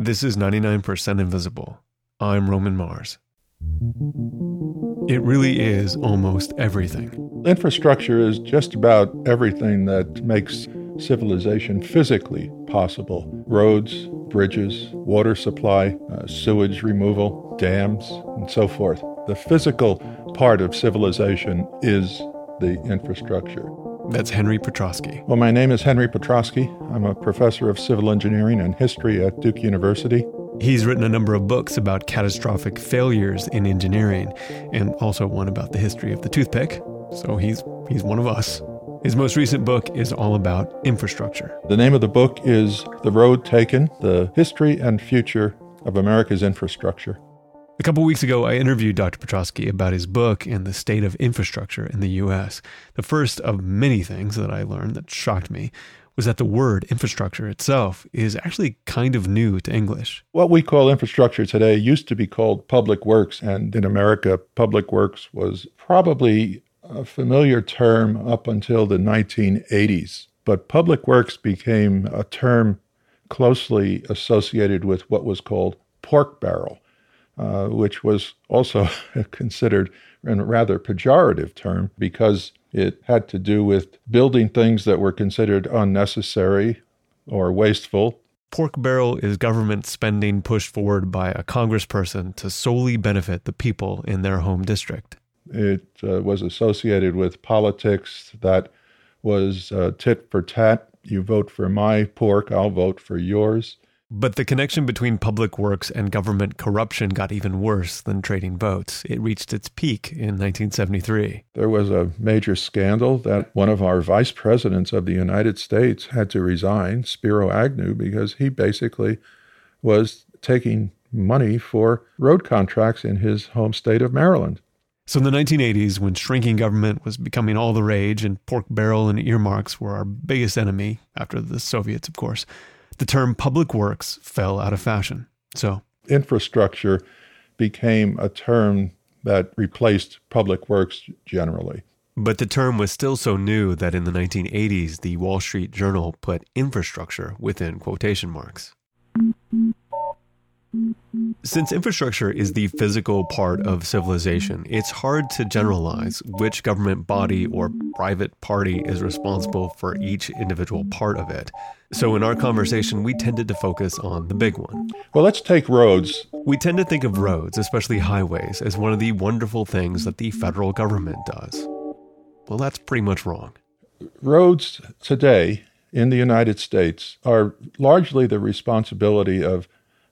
This is 99% Invisible. I'm Roman Mars. It really is almost everything. Infrastructure is just about everything that makes civilization physically possible roads, bridges, water supply, uh, sewage removal, dams, and so forth. The physical part of civilization is the infrastructure. That's Henry Petroski. Well, my name is Henry Petroski. I'm a professor of civil engineering and history at Duke University. He's written a number of books about catastrophic failures in engineering and also one about the history of the toothpick. So he's he's one of us. His most recent book is all about infrastructure. The name of the book is The Road Taken: The History and Future of America's Infrastructure. A couple weeks ago, I interviewed Dr. Petroski about his book and the state of infrastructure in the U.S. The first of many things that I learned that shocked me was that the word infrastructure itself is actually kind of new to English. What we call infrastructure today used to be called public works, and in America, public works was probably a familiar term up until the 1980s. But public works became a term closely associated with what was called pork barrel uh, which was also considered a rather pejorative term because it had to do with building things that were considered unnecessary or wasteful. Pork barrel is government spending pushed forward by a congressperson to solely benefit the people in their home district. It uh, was associated with politics that was uh, tit for tat. You vote for my pork, I'll vote for yours. But the connection between public works and government corruption got even worse than trading votes. It reached its peak in 1973. There was a major scandal that one of our vice presidents of the United States had to resign, Spiro Agnew, because he basically was taking money for road contracts in his home state of Maryland. So in the 1980s, when shrinking government was becoming all the rage and pork barrel and earmarks were our biggest enemy, after the Soviets, of course, the term public works fell out of fashion. So, infrastructure became a term that replaced public works generally. But the term was still so new that in the 1980s, the Wall Street Journal put infrastructure within quotation marks. Since infrastructure is the physical part of civilization, it's hard to generalize which government body or private party is responsible for each individual part of it. So in our conversation, we tended to focus on the big one. Well, let's take roads. We tend to think of roads, especially highways, as one of the wonderful things that the federal government does. Well, that's pretty much wrong. Roads today in the United States are largely the responsibility of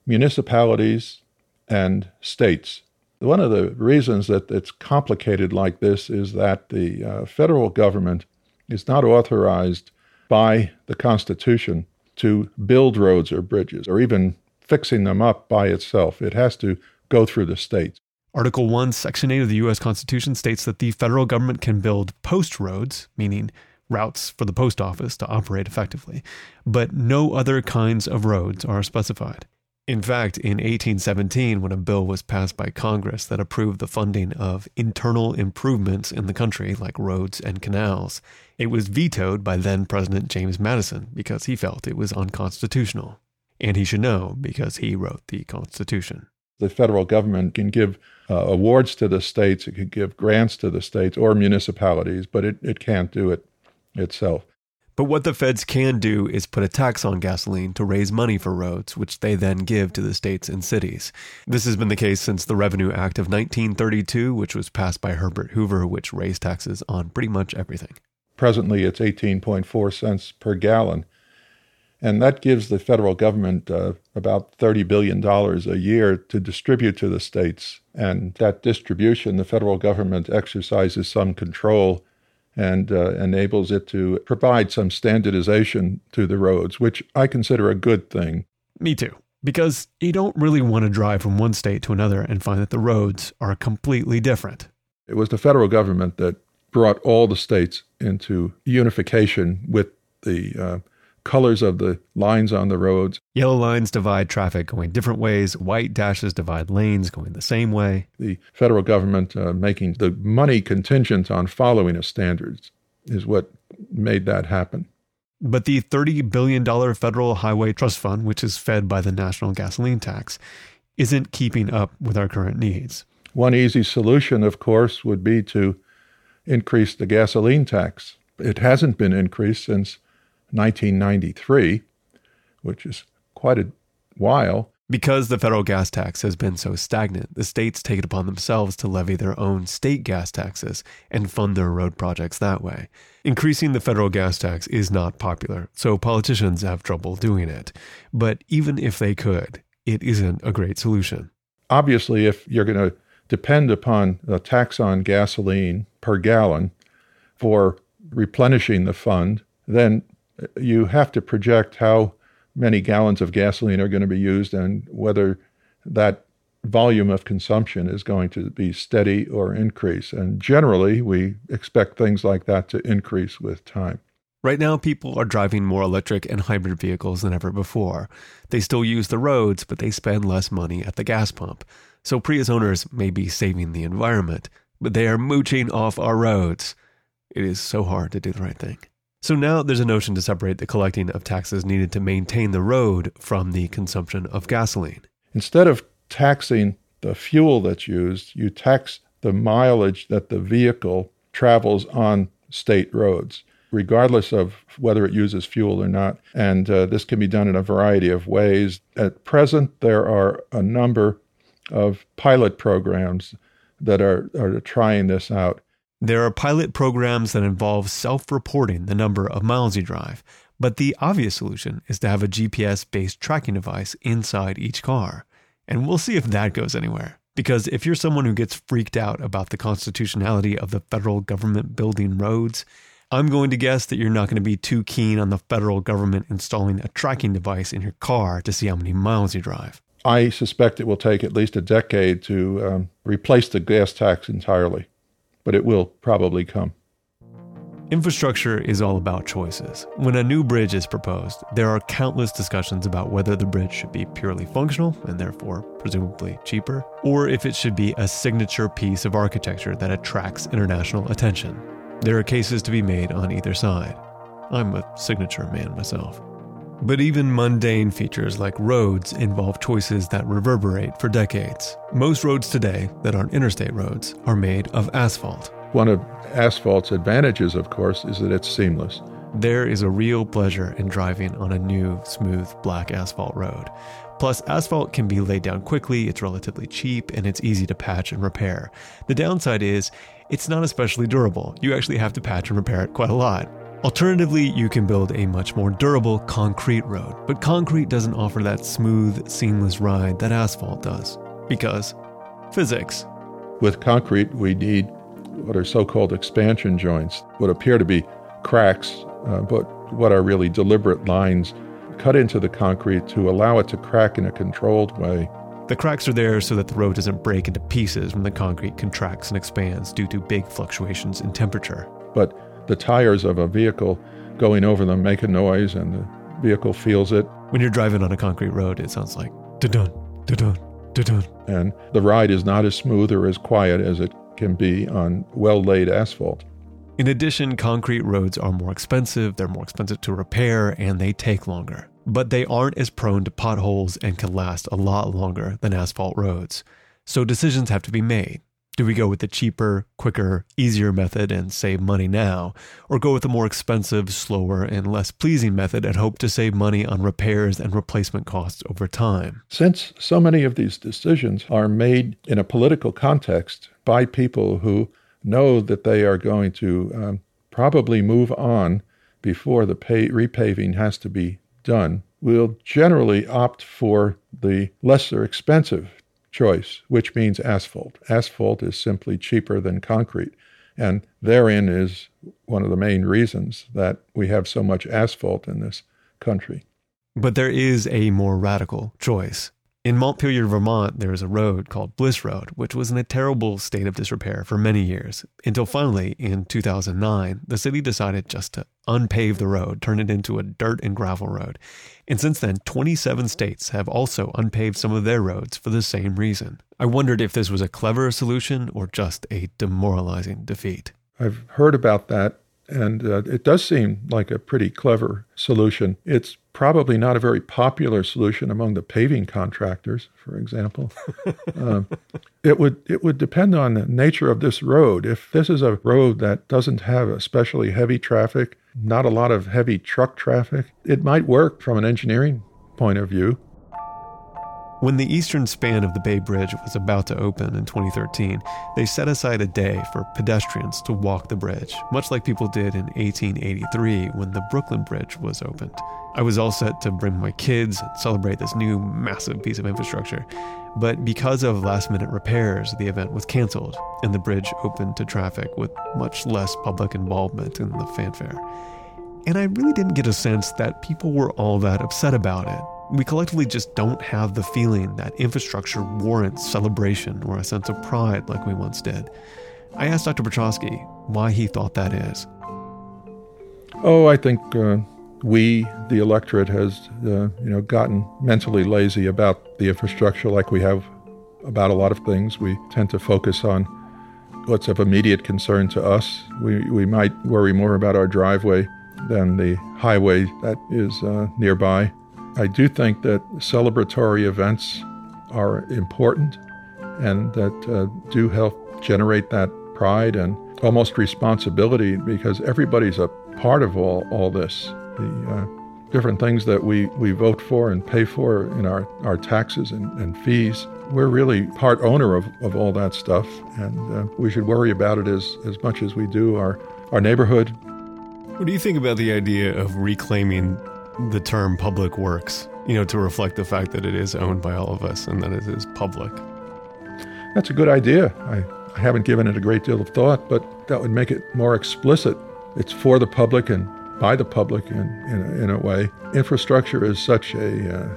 municipalities and states. One of the reasons that it's complicated like this is that the uh, federal government is not authorized by the Constitution to build roads or bridges or even fixing them up by itself. It has to go through the states. Article 1, Section 8 of the U.S. Constitution states that the federal government can build post roads, meaning routes for the post office to operate effectively, but no other kinds of roads are specified. In fact, in 1817, when a bill was passed by Congress that approved the funding of internal improvements in the country, like roads and canals, it was vetoed by then President James Madison because he felt it was unconstitutional. And he should know because he wrote the Constitution. The federal government can give uh, awards to the states, it can give grants to the states or municipalities, but it, it can't do it itself. But what the feds can do is put a tax on gasoline to raise money for roads, which they then give to the states and cities. This has been the case since the Revenue Act of 1932, which was passed by Herbert Hoover, which raised taxes on pretty much everything. Presently, it's 18.4 cents per gallon. And that gives the federal government uh, about $30 billion a year to distribute to the states. And that distribution, the federal government exercises some control and uh, enables it to provide some standardization to the roads, which I consider a good thing. Me too. Because you don't really want to drive from one state to another and find that the roads are completely different. It was the federal government that brought all the states into unification with the uh, colors of the lines on the roads. Yellow lines divide traffic going different ways. White dashes divide lanes going the same way. The federal government uh, making the money contingent on following a standards is what made that happen. But the $30 billion federal highway trust fund, which is fed by the national gasoline tax, isn't keeping up with our current needs. One easy solution, of course, would be to increase the gasoline tax. It hasn't been increased since 1993, which is quite a while. Because the federal gas tax has been so stagnant, the states take it upon themselves to levy their own state gas taxes and fund their road projects that way. Increasing the federal gas tax is not popular, so politicians have trouble doing it. But even if they could, it isn't a great solution. Obviously, if you're going to depend upon a tax on gasoline per gallon for replenishing the fund, then you have to project how many gallons of gasoline are going to be used and whether that volume of consumption is going to be steady or increase. And generally, we expect things like that to increase with time. Right now, people are driving more electric and hybrid vehicles than ever before. They still use the roads, but they spend less money at the gas pump. So Prius owners may be saving the environment, but they are mooching off our roads. It is so hard to do the right thing. So now there's a notion to separate the collecting of taxes needed to maintain the road from the consumption of gasoline. Instead of taxing the fuel that's used, you tax the mileage that the vehicle travels on state roads, regardless of whether it uses fuel or not. And uh, this can be done in a variety of ways. At present, there are a number of pilot programs that are, are trying this out. There are pilot programs that involve self reporting the number of miles you drive, but the obvious solution is to have a GPS based tracking device inside each car. And we'll see if that goes anywhere. Because if you're someone who gets freaked out about the constitutionality of the federal government building roads, I'm going to guess that you're not going to be too keen on the federal government installing a tracking device in your car to see how many miles you drive. I suspect it will take at least a decade to um, replace the gas tax entirely but it will probably come. Infrastructure is all about choices. When a new bridge is proposed, there are countless discussions about whether the bridge should be purely functional and therefore presumably cheaper, or if it should be a signature piece of architecture that attracts international attention. There are cases to be made on either side. I'm a signature man myself. But even mundane features like roads involve choices that reverberate for decades. Most roads today that aren't interstate roads are made of asphalt. One of asphalt's advantages, of course, is that it's seamless. There is a real pleasure in driving on a new, smooth, black asphalt road. Plus, asphalt can be laid down quickly, it's relatively cheap, and it's easy to patch and repair. The downside is, it's not especially durable. You actually have to patch and repair it quite a lot. Alternatively, you can build a much more durable concrete road, but concrete doesn't offer that smooth, seamless ride that asphalt does. Because physics. With concrete, we need what are so called expansion joints, what appear to be cracks, uh, but what are really deliberate lines cut into the concrete to allow it to crack in a controlled way. The cracks are there so that the road doesn't break into pieces when the concrete contracts and expands due to big fluctuations in temperature. But the tires of a vehicle going over them make a noise and the vehicle feels it. When you're driving on a concrete road, it sounds like da-dun, da-dun, da-dun. And the ride is not as smooth or as quiet as it can be on well laid asphalt. In addition, concrete roads are more expensive, they're more expensive to repair, and they take longer. But they aren't as prone to potholes and can last a lot longer than asphalt roads. So decisions have to be made. Do we go with the cheaper, quicker, easier method and save money now, or go with the more expensive, slower, and less pleasing method and hope to save money on repairs and replacement costs over time? Since so many of these decisions are made in a political context by people who know that they are going to um, probably move on before the pay- repaving has to be done, we'll generally opt for the lesser expensive choice, which means asphalt. Asphalt is simply cheaper than concrete. And therein is one of the main reasons that we have so much asphalt in this country. But there is a more radical choice. In Montpelier, Vermont, there is a road called Bliss Road, which was in a terrible state of disrepair for many years, until finally, in 2009, the city decided just to unpave the road, turn it into a dirt and gravel road. And since then, 27 states have also unpaved some of their roads for the same reason. I wondered if this was a clever solution or just a demoralizing defeat. I've heard about that And uh, it does seem like a pretty clever solution. It's probably not a very popular solution among the paving contractors, for example. um, it would it would depend on the nature of this road. If this is a road that doesn't have especially heavy traffic, not a lot of heavy truck traffic, it might work from an engineering point of view. When the eastern span of the Bay Bridge was about to open in 2013, they set aside a day for pedestrians to walk the bridge, much like people did in 1883 when the Brooklyn Bridge was opened. I was all set to bring my kids and celebrate this new massive piece of infrastructure. But because of last minute repairs, the event was canceled and the bridge opened to traffic with much less public involvement in the fanfare. And I really didn't get a sense that people were all that upset about it we collectively just don't have the feeling that infrastructure warrants celebration or a sense of pride like we once did. I asked Dr. Petroski why he thought that is. Oh, I think uh, we, the electorate, has uh, you know gotten mentally lazy about the infrastructure like we have about a lot of things. We tend to focus on what's of immediate concern to us. We, we might worry more about our driveway than the highway that is uh, nearby. I do think that celebratory events are important and that uh, do help generate that pride and almost responsibility because everybody's a part of all, all this. The uh, different things that we, we vote for and pay for in our, our taxes and, and fees, we're really part owner of, of all that stuff, and uh, we should worry about it as, as much as we do our, our neighborhood. What do you think about the idea of reclaiming the term public works, you know, to reflect the fact that it is owned by all of us and that it is public. That's a good idea. I, I haven't given it a great deal of thought, but that would make it more explicit. It's for the public and by the public in, in, a, in a way. Infrastructure is such a, uh,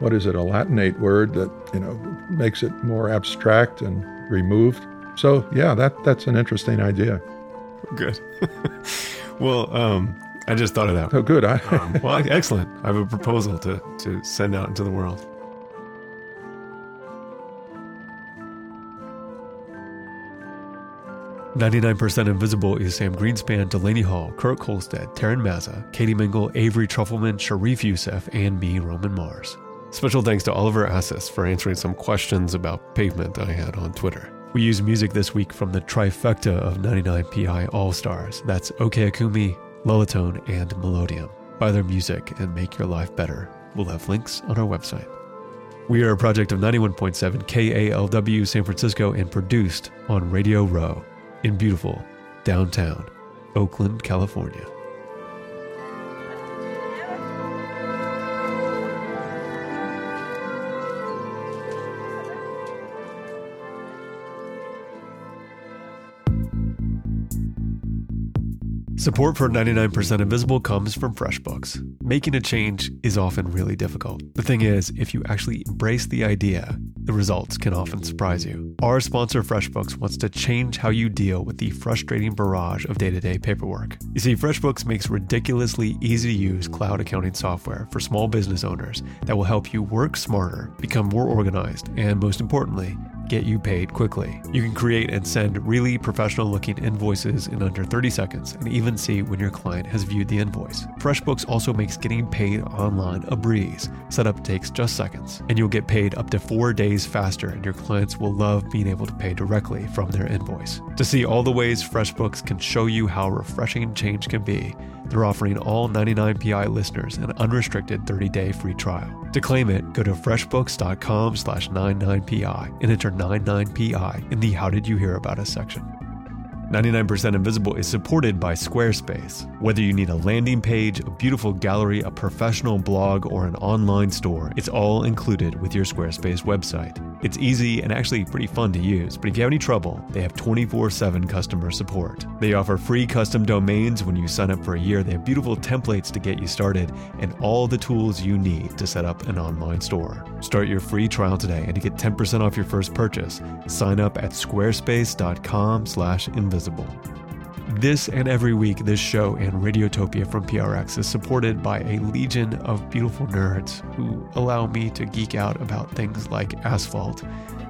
what is it, a Latinate word that, you know, makes it more abstract and removed. So, yeah, that, that's an interesting idea. Good. well, um, I just thought it out. Oh, good. I, um, well, excellent. I have a proposal to, to send out into the world. Ninety-nine percent Invisible is Sam Greenspan, Delaney Hall, Kurt Kohlstedt, Taryn Mazza, Katie Mingle, Avery Trufelman, Sharif Youssef, and me, Roman Mars. Special thanks to Oliver Assis for answering some questions about pavement I had on Twitter. We use music this week from the trifecta of 99PI All Stars. That's OK Akumi, Lullatone, and Melodium. Buy their music and make your life better. We'll have links on our website. We are a project of 91.7 KALW San Francisco and produced on Radio Row in beautiful downtown Oakland, California. Support for 99% Invisible comes from FreshBooks. Making a change is often really difficult. The thing is, if you actually embrace the idea, the results can often surprise you. Our sponsor, FreshBooks, wants to change how you deal with the frustrating barrage of day to day paperwork. You see, FreshBooks makes ridiculously easy to use cloud accounting software for small business owners that will help you work smarter, become more organized, and most importantly, get you paid quickly. You can create and send really professional looking invoices in under 30 seconds and even see when your client has viewed the invoice. FreshBooks also makes getting paid online a breeze. Setup takes just seconds, and you'll get paid up to four days faster, and your clients will love being able to pay directly from their invoice. To see all the ways FreshBooks can show you how refreshing change can be, they're offering all 99PI listeners an unrestricted 30-day free trial. To claim it, go to freshbooks.com slash 99PI and enter 99PI in the How Did You Hear About Us section. 99% Invisible is supported by Squarespace. Whether you need a landing page, a beautiful gallery, a professional blog, or an online store, it's all included with your Squarespace website. It's easy and actually pretty fun to use, but if you have any trouble, they have 24 7 customer support. They offer free custom domains when you sign up for a year. They have beautiful templates to get you started and all the tools you need to set up an online store. Start your free trial today and to get 10% off your first purchase, sign up at squarespace.com/invisible visible. This and every week, this show and Radiotopia from PRX is supported by a legion of beautiful nerds who allow me to geek out about things like asphalt,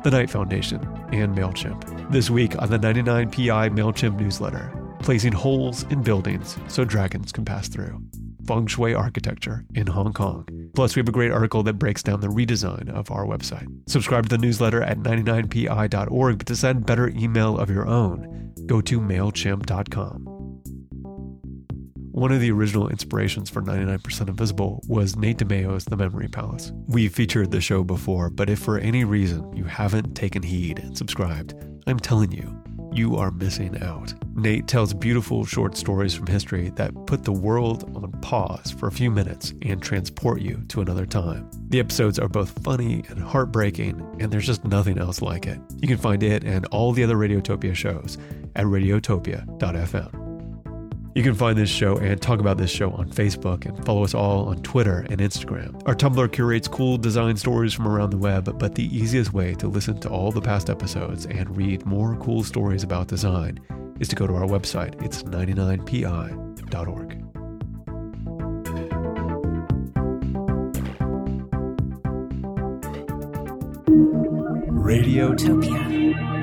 the Knight Foundation, and MailChimp. This week on the 99PI MailChimp newsletter, placing holes in buildings so dragons can pass through. Feng Shui architecture in Hong Kong. Plus, we have a great article that breaks down the redesign of our website. Subscribe to the newsletter at 99pi.org, but to send better email of your own, go to MailChimp.com. One of the original inspirations for 99% Invisible was Nate DiMeo's The Memory Palace. We've featured the show before, but if for any reason you haven't taken heed and subscribed, I'm telling you, you are missing out. Nate tells beautiful short stories from history that put the world on pause for a few minutes and transport you to another time. The episodes are both funny and heartbreaking, and there's just nothing else like it. You can find it and all the other Radiotopia shows at radiotopia.fm. You can find this show and talk about this show on Facebook and follow us all on Twitter and Instagram. Our Tumblr curates cool design stories from around the web, but the easiest way to listen to all the past episodes and read more cool stories about design is to go to our website. It's 99pi.org. Radiotopia